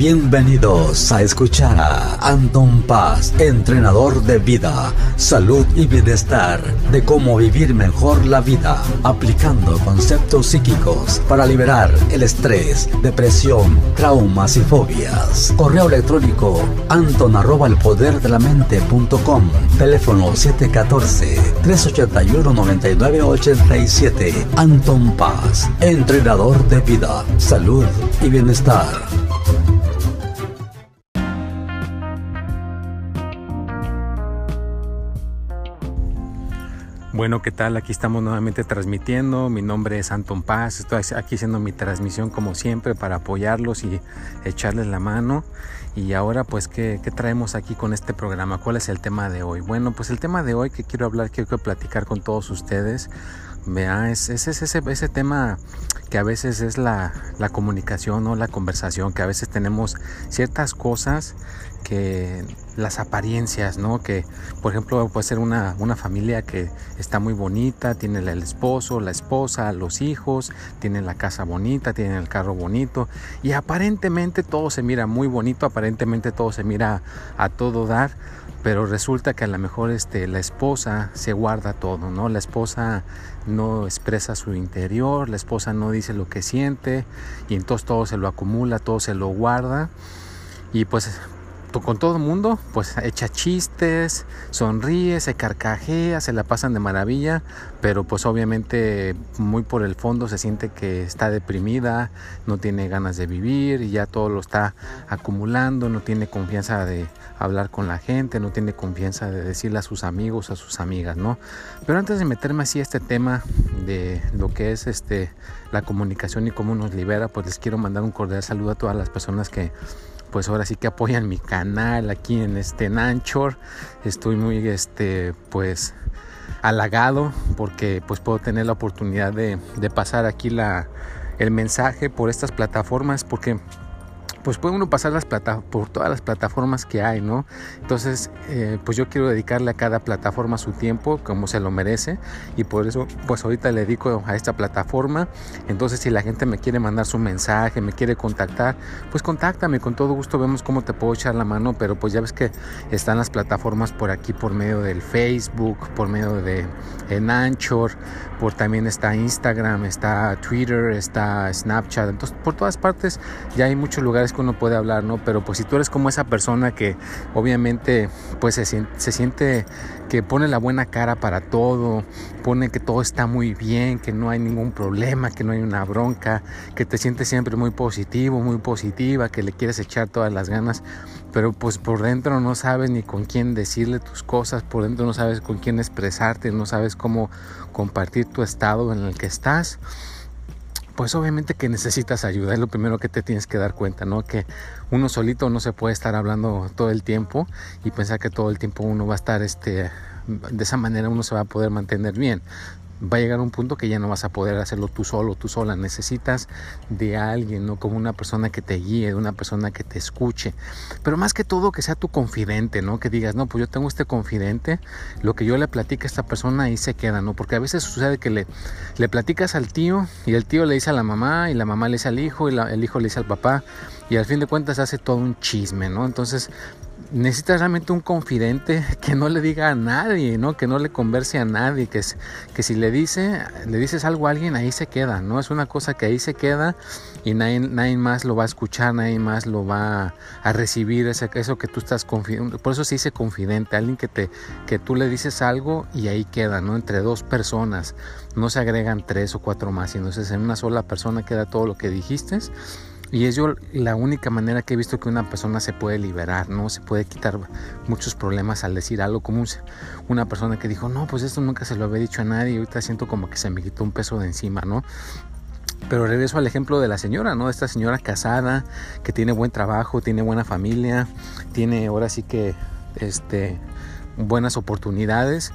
Bienvenidos a escuchar a Anton Paz, entrenador de vida, salud y bienestar, de cómo vivir mejor la vida, aplicando conceptos psíquicos para liberar el estrés, depresión, traumas y fobias. Correo electrónico anton arroba el poder de la mente.com, teléfono 714-381-9987. Anton Paz, entrenador de vida, salud y bienestar. Bueno, ¿qué tal? Aquí estamos nuevamente transmitiendo. Mi nombre es Anton Paz. Estoy aquí haciendo mi transmisión como siempre para apoyarlos y echarles la mano. Y ahora pues, ¿qué, traemos aquí con este programa? ¿Cuál es el tema de hoy? Bueno, pues el tema de hoy que quiero hablar, quiero platicar con todos ustedes. Vea, es, ese, ese tema que a veces es la, la comunicación o la conversación, que a veces tenemos ciertas cosas que las apariencias, ¿no? Que, por ejemplo, puede ser una, una familia que está muy bonita, tiene el esposo, la esposa, los hijos, tiene la casa bonita, tiene el carro bonito y aparentemente todo se mira muy bonito, aparentemente todo se mira a todo dar, pero resulta que a lo mejor este, la esposa se guarda todo, ¿no? La esposa no expresa su interior, la esposa no dice lo que siente y entonces todo se lo acumula, todo se lo guarda y pues con todo el mundo, pues echa chistes, sonríe, se carcajea, se la pasan de maravilla, pero pues obviamente muy por el fondo se siente que está deprimida, no tiene ganas de vivir y ya todo lo está acumulando, no tiene confianza de hablar con la gente, no tiene confianza de decirle a sus amigos, a sus amigas, ¿no? Pero antes de meterme así a este tema de lo que es este la comunicación y cómo nos libera, pues les quiero mandar un cordial saludo a todas las personas que pues ahora sí que apoyan mi canal aquí en este Anchor. Estoy muy este pues halagado porque pues puedo tener la oportunidad de, de pasar aquí la, el mensaje por estas plataformas porque pues puede uno pasar las plata por todas las plataformas que hay, ¿no? Entonces, eh, pues yo quiero dedicarle a cada plataforma su tiempo como se lo merece y por eso, pues ahorita le dedico a esta plataforma. Entonces, si la gente me quiere mandar su mensaje, me quiere contactar, pues contáctame, con todo gusto vemos cómo te puedo echar la mano, pero pues ya ves que están las plataformas por aquí, por medio del Facebook, por medio de en Anchor, por también está Instagram, está Twitter, está Snapchat, entonces por todas partes ya hay muchos lugares que uno puede hablar, ¿no? Pero pues si tú eres como esa persona que obviamente pues se, se siente que pone la buena cara para todo, pone que todo está muy bien, que no hay ningún problema, que no hay una bronca, que te sientes siempre muy positivo, muy positiva, que le quieres echar todas las ganas, pero pues por dentro no sabes ni con quién decirle tus cosas, por dentro no sabes con quién expresarte, no sabes cómo compartir tu estado en el que estás pues obviamente que necesitas ayuda, es lo primero que te tienes que dar cuenta, ¿no? Que uno solito no se puede estar hablando todo el tiempo y pensar que todo el tiempo uno va a estar, este, de esa manera uno se va a poder mantener bien va a llegar un punto que ya no vas a poder hacerlo tú solo, tú sola. Necesitas de alguien, ¿no? Como una persona que te guíe, una persona que te escuche. Pero más que todo que sea tu confidente, ¿no? Que digas, no, pues yo tengo este confidente, lo que yo le platique a esta persona ahí se queda, ¿no? Porque a veces sucede que le, le platicas al tío y el tío le dice a la mamá y la mamá le dice al hijo y el hijo le dice al papá y al fin de cuentas hace todo un chisme, ¿no? Entonces necesitas realmente un confidente que no le diga a nadie, ¿no? Que no le converse a nadie, que, que si le dice, le dices algo a alguien, ahí se queda, ¿no? Es una cosa que ahí se queda y nadie, nadie más lo va a escuchar, nadie más lo va a recibir, ese, eso que tú estás confidente. Por eso se dice confidente, alguien que, te, que tú le dices algo y ahí queda, ¿no? Entre dos personas, no se agregan tres o cuatro más, sino es en una sola persona queda todo lo que dijiste y es yo la única manera que he visto que una persona se puede liberar, ¿no? Se puede quitar muchos problemas al decir algo, como una persona que dijo, no, pues esto nunca se lo había dicho a nadie y ahorita siento como que se me quitó un peso de encima, ¿no? Pero regreso al ejemplo de la señora, ¿no? Esta señora casada, que tiene buen trabajo, tiene buena familia, tiene ahora sí que, este, buenas oportunidades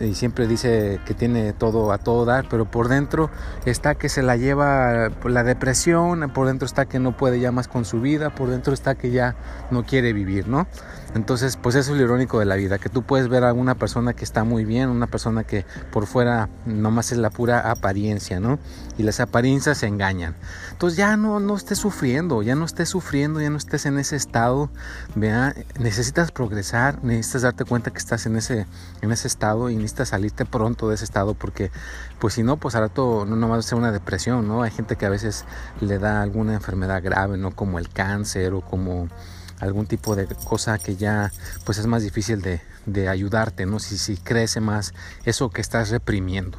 y siempre dice que tiene todo a todo dar, pero por dentro está que se la lleva la depresión, por dentro está que no puede ya más con su vida, por dentro está que ya no quiere vivir, ¿no? Entonces, pues eso es lo irónico de la vida, que tú puedes ver a una persona que está muy bien, una persona que por fuera nomás es la pura apariencia, ¿no? Y las apariencias se engañan. Entonces ya no, no estés sufriendo, ya no estés sufriendo, ya no estés en ese estado, vea, necesitas progresar, necesitas darte cuenta que estás en ese, en ese estado y necesitas salirte pronto de ese estado porque, pues si no, pues ahora todo no nomás va a ser una depresión, ¿no? Hay gente que a veces le da alguna enfermedad grave, ¿no? Como el cáncer o como algún tipo de cosa que ya pues es más difícil de, de ayudarte, ¿no? Si, si crece más eso que estás reprimiendo.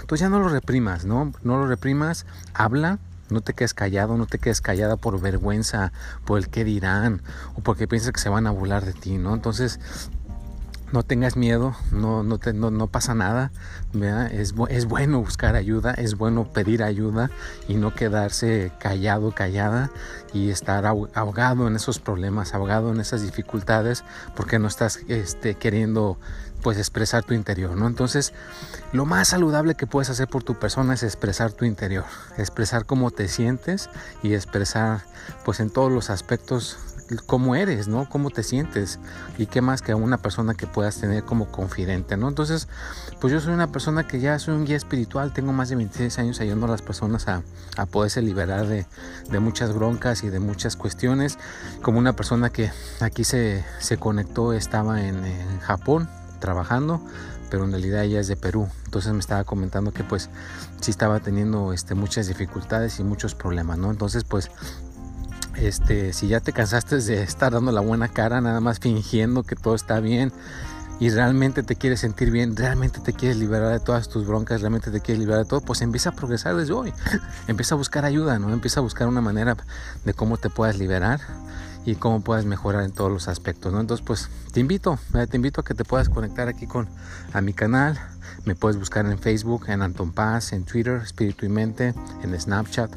Entonces ya no lo reprimas, ¿no? No lo reprimas, habla, no te quedes callado, no te quedes callada por vergüenza, por el que dirán, o porque piensas que se van a burlar de ti, ¿no? Entonces no tengas miedo, no, no, no pasa nada, Es, es bueno buscar ayuda, es bueno pedir ayuda y no quedarse callado, callada y estar ahogado en esos problemas, ahogado en esas dificultades porque no estás este, queriendo pues expresar tu interior, ¿no? Entonces, lo más saludable que puedes hacer por tu persona es expresar tu interior, expresar cómo te sientes y expresar pues en todos los aspectos cómo eres, ¿no? Cómo te sientes y qué más que una persona que puedas tener como confidente, ¿no? Entonces, pues yo soy una persona que ya soy un guía espiritual, tengo más de 26 años ayudando a las personas a, poderse liberar de, muchas broncas y de muchas cuestiones, como una persona que aquí se, conectó, estaba en, Japón trabajando, pero en realidad ella es de Perú. Entonces me estaba comentando que pues sí estaba teniendo este, muchas dificultades y muchos problemas, ¿no? Entonces pues este, si ya te cansaste de estar dando la buena cara, nada más fingiendo que todo está bien y realmente te quieres sentir bien, realmente te quieres liberar de todas tus broncas, realmente te quieres liberar de todo, pues empieza a progresar desde hoy. empieza a buscar ayuda, ¿no? Empieza a buscar una manera de cómo te puedas liberar y cómo puedas mejorar en todos los aspectos, ¿no? Entonces, pues te invito, te invito a que te puedas conectar aquí con a mi canal. Me puedes buscar en Facebook, en Anton Paz, en Twitter, Espíritu y Mente, en Snapchat,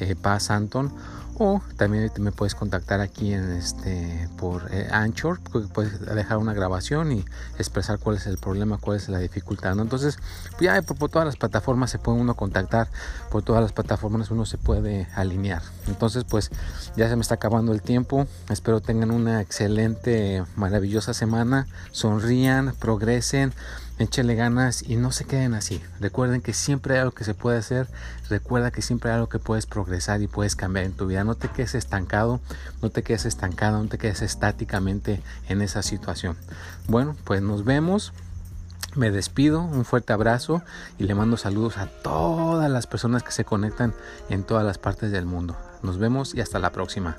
eh, Paz Anton o también me puedes contactar aquí en este por eh, Anchor puedes dejar una grabación y expresar cuál es el problema cuál es la dificultad ¿no? entonces pues ya por, todas las plataformas se puede uno contactar por todas las plataformas uno se puede alinear entonces pues ya se me está acabando el tiempo espero tengan una excelente maravillosa semana sonrían progresen échenle ganas y no se queden así. Recuerden que siempre hay algo que se puede hacer, recuerda que siempre hay algo que puedes progresar y puedes cambiar en tu vida. No te quedes estancado, no te quedes estancado, no te quedes estáticamente en esa situación. Bueno, pues nos vemos. Me despido, un fuerte abrazo y le mando saludos a todas las personas que se conectan en todas las partes del mundo. Nos vemos y hasta la próxima.